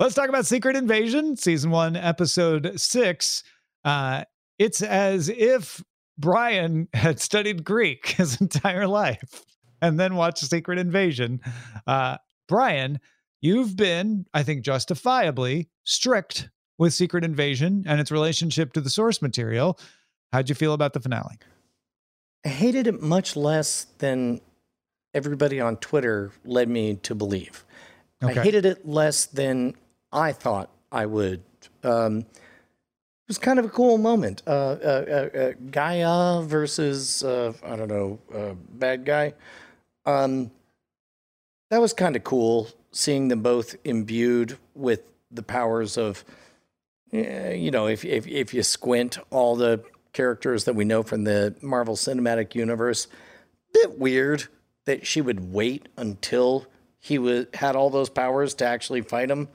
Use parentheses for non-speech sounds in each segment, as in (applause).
Let's talk about Secret Invasion, season one, episode six. Uh, it's as if Brian (laughs) had studied Greek (laughs) his entire life and then watched Secret Invasion. Uh, Brian, you've been, I think, justifiably strict with Secret Invasion and its relationship to the source material. How'd you feel about the finale? I hated it much less than everybody on Twitter led me to believe. Okay. I hated it less than I thought I would. Um, it was kind of a cool moment. Uh, uh, uh, uh, G'iah versus uh, I don't know, uh, bad guy. Um, that was kind of cool seeing them both imbued with the powers of, eh, you know, if if if you squint, all the characters that we know from the Marvel Cinematic Universe. Bit weird that she would wait until he was had all those powers to actually fight him.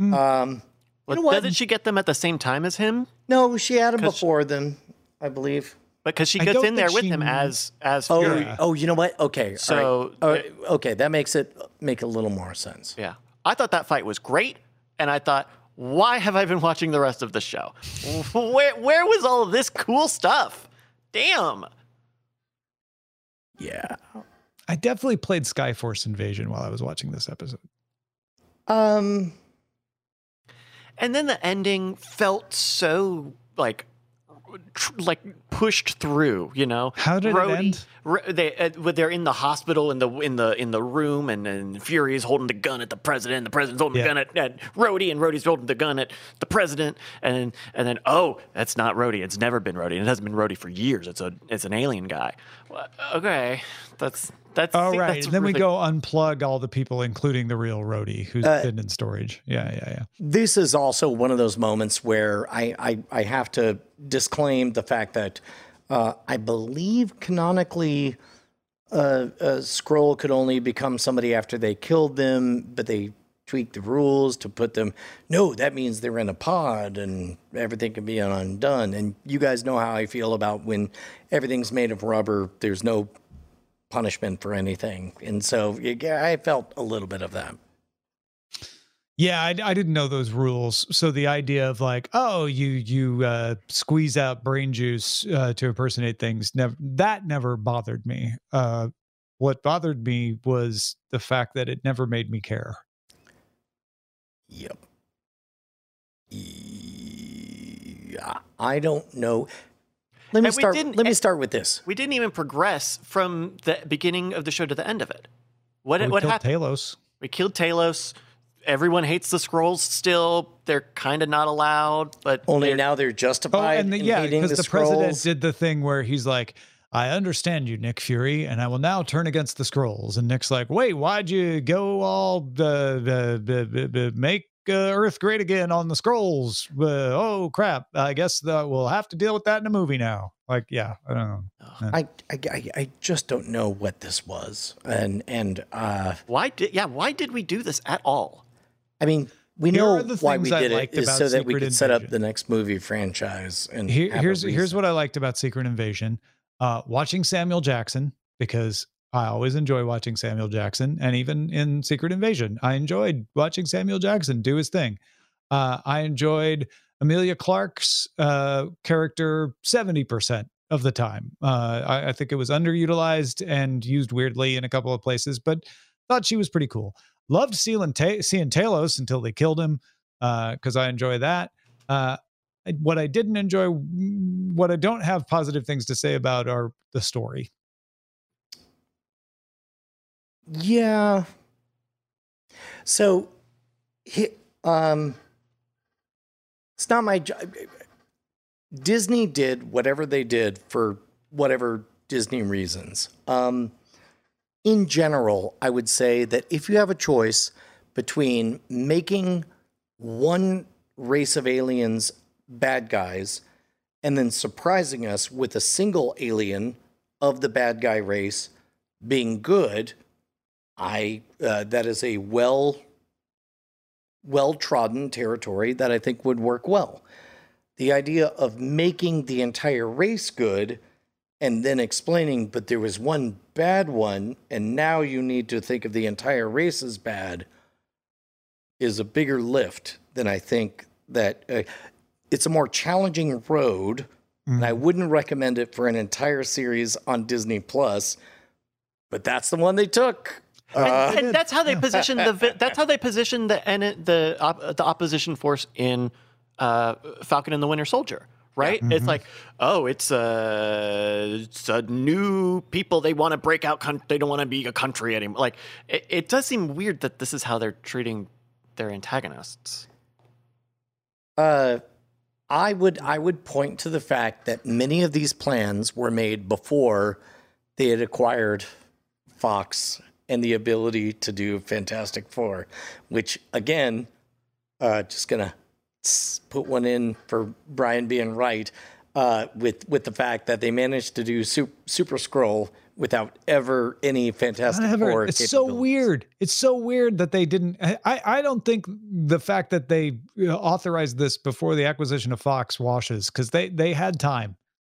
Hmm. Um, But know what? doesn't she get them at the same time as him? no, she had them before them, I believe. Because she gets in there with she him kn- as as Oh, Fury. Yeah. oh, you know what? Okay, all right. So, All right, okay, that makes it make a little more sense. Yeah. I thought that fight was great, and I thought, why have I been watching the rest of the show? (laughs) Where where was all of this cool stuff? Damn. Yeah. I definitely played Skyforce Invasion while I was watching this episode. Um. And then the ending felt so like tr- like pushed through, you know. How did it end? Ro- they uh, they're in the hospital in the in the in the room, and, and Fury is holding the gun at the president. The president's holding Yeah. the gun at, at Rhodey, and Rhodey's holding the gun at the president. And and then oh, that's not Rhodey. It's never been Rhodey. It hasn't been Rhodey for years. It's a it's an alien guy. Well, Okay, that's that's All see, right. that's and then we go unplug all the people, including the real Rhodey, who's Uh, been in storage. Yeah, yeah, yeah. this is also one of those moments where I, I, I have to disclaim the fact that uh, I believe canonically uh, a Skrull could only become somebody after they killed them, but they tweaked the rules to put them. No, that means they're in a pod and everything can be undone. And you guys know how I feel about when everything's made of rubber. There's no punishment for anything, and so yeah, I felt a little bit of that. Yeah, I, I didn't know those rules. So the idea of like, oh, you you uh, squeeze out brain juice uh, to impersonate things, never that never bothered me. Uh, what bothered me was the fact that it never made me care. Yep. Yeah, I don't know. Let me And start. Let me start with this. we didn't even progress from the beginning of the show to the end of it. What we what killed happened? Talos. We killed Talos. Everyone hates the Skrulls still. They're kind of not allowed, but Only they're- now they're justified. Oh, justified and the, in yeah, because the, the, president did the thing where he's like, "I understand you, Nick Fury, and I will now turn against the Skrulls." And Nick's like, "Wait, why'd you go all uh, uh, uh, uh, uh, make uh, Earth great again on the Skrulls? Uh, oh crap! I guess that we'll have to deal with that in a movie now." Like, yeah, I don't know. I, I, I, I just don't know what this was, and and uh, why did yeah? Why did we do this at all? I mean, we Here know why we I did it liked is about so that we could set up the next movie franchise. And Here, here's here's what I liked about Secret Invasion. Uh, watching Samuel Jackson because I always enjoy watching Samuel Jackson, and even in Secret Invasion, I enjoyed watching Samuel Jackson do his thing. Uh, I enjoyed Emilia Clarke's uh, character seventy percent of the time. Uh, I, I think it was underutilized and used weirdly in a couple of places, but thought she was pretty cool. Loved seeing, Ta- seeing Talos until they killed him because I enjoy that. Uh, what I didn't enjoy, mm, what I don't have positive things to say about are the story. Yeah. So, he, um, it's not my job. Disney did whatever they did for whatever Disney reasons. Um, in general, I would say that if you have a choice between making one race of aliens bad guys and then surprising us with a single alien of the bad guy race being good, I uh, that is a well well trodden territory that I think would work well. The idea of making the entire race good and then explaining, but there was one bad one, and now you need to think of the entire race as bad. is a bigger lift than I think that uh, it's a more challenging road. And I wouldn't recommend it for an entire series on Disney Plus, but that's the one they took. And, Uh, and (laughs) that's how they position the that's how they position the the the opposition force in uh, Falcon and the Winter Soldier. Right? It's like, oh, it's a, it's a new people. They want to break out. Con- they don't want to be a country anymore. Like, it, it does seem weird that this is how they're treating their antagonists. Uh, I would I would point to the fact that many of these plans were made before they had acquired Fox and the ability to do Fantastic Four, which again, uh, just gonna s- put one in for Brian being right uh, with with the fact that they managed to do Super, Super Skrull without ever any Fantastic Whatever. Four. It's so weird. It's so weird that they didn't. I, I don't think the fact that they uh, authorized this before the acquisition of Fox washes because they they had time.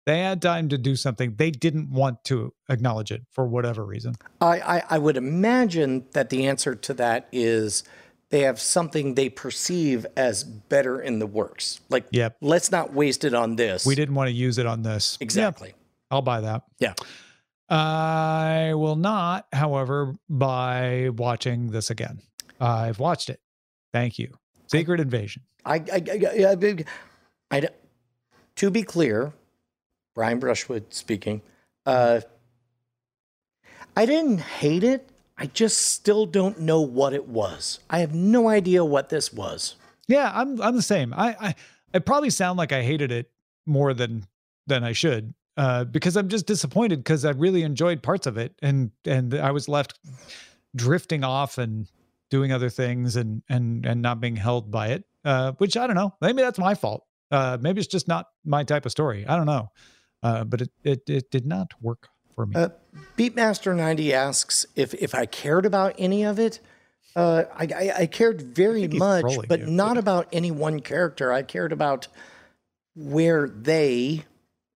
They had time to do something. They didn't want to acknowledge it for whatever reason. I, I, I would imagine that the answer to that is they have something they perceive as better in the works. Like, Yep. let's not waste it on this. We didn't want to use it on this. Yep, Exactly. I'll buy that. Yeah. I will not, however, by watching this again. I've watched it. Thank you. Secret Invasion. I, I, I, I, I, I- to be clear, Brian Brushwood speaking, uh, I didn't hate it. I just still don't know what it was. I have no idea what this was. Yeah, I'm I'm the same. I I, I probably sound like I hated it more than than I should. Uh, because I'm just disappointed because I really enjoyed parts of it and and I was left drifting off and doing other things and and and not being held by it. Uh, which I don't know. Maybe that's my fault. Uh, maybe it's just not my type of story. I don't know. Uh, but it it it did not work for me. Uh, Beatmaster ninety asks if if I cared about any of it. Uh, I, I I cared very he's much, but you. not about any one character. I cared about where they,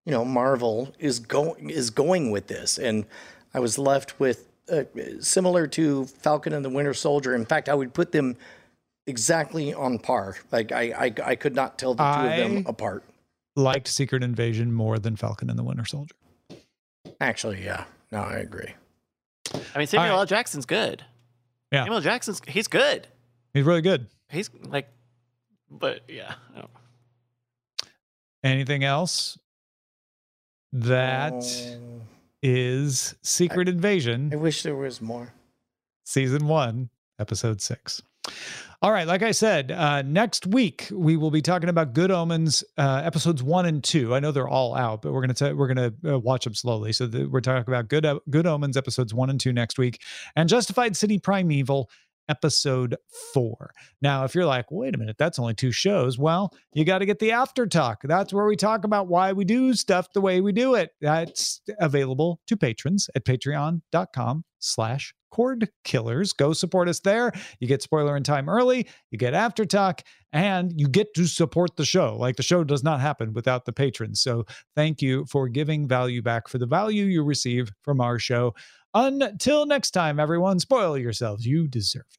you know, Marvel is going is going with this, and I was left with uh, similar to Falcon and the Winter Soldier. In fact, I would put them exactly on par. Like I I, I could not tell the two of them apart. Liked Secret Invasion more than Falcon and the Winter Soldier. Actually, yeah, no, I agree. I mean, Samuel All right. L. Jackson's good. Yeah. Samuel Jackson's he's good. He's really good. He's like, but yeah. Anything else? That Oh, is Secret Invasion. I wish there was more. season one, episode six. All right, like I said, uh, next week we will be talking about Good Omens uh, episodes one and two. I know they're all out, but we're gonna ta- we're gonna uh, watch them slowly. So the, we're talking about Good O- Good Omens episodes one and two next week, and Justified City Primeval episode four. Now, if you're like, wait a minute, that's only two shows. Well, you got to get the after talk. That's where we talk about why we do stuff the way we do it. That's available to patrons at patreon.com slash cord killers. Go support us there. You get spoiler in time early, you get after talk, and you get to support the show. Like the show does not happen without the patrons. So thank you for giving value back for the value you receive from our show. Until next time, everyone, spoil yourselves. You deserve it.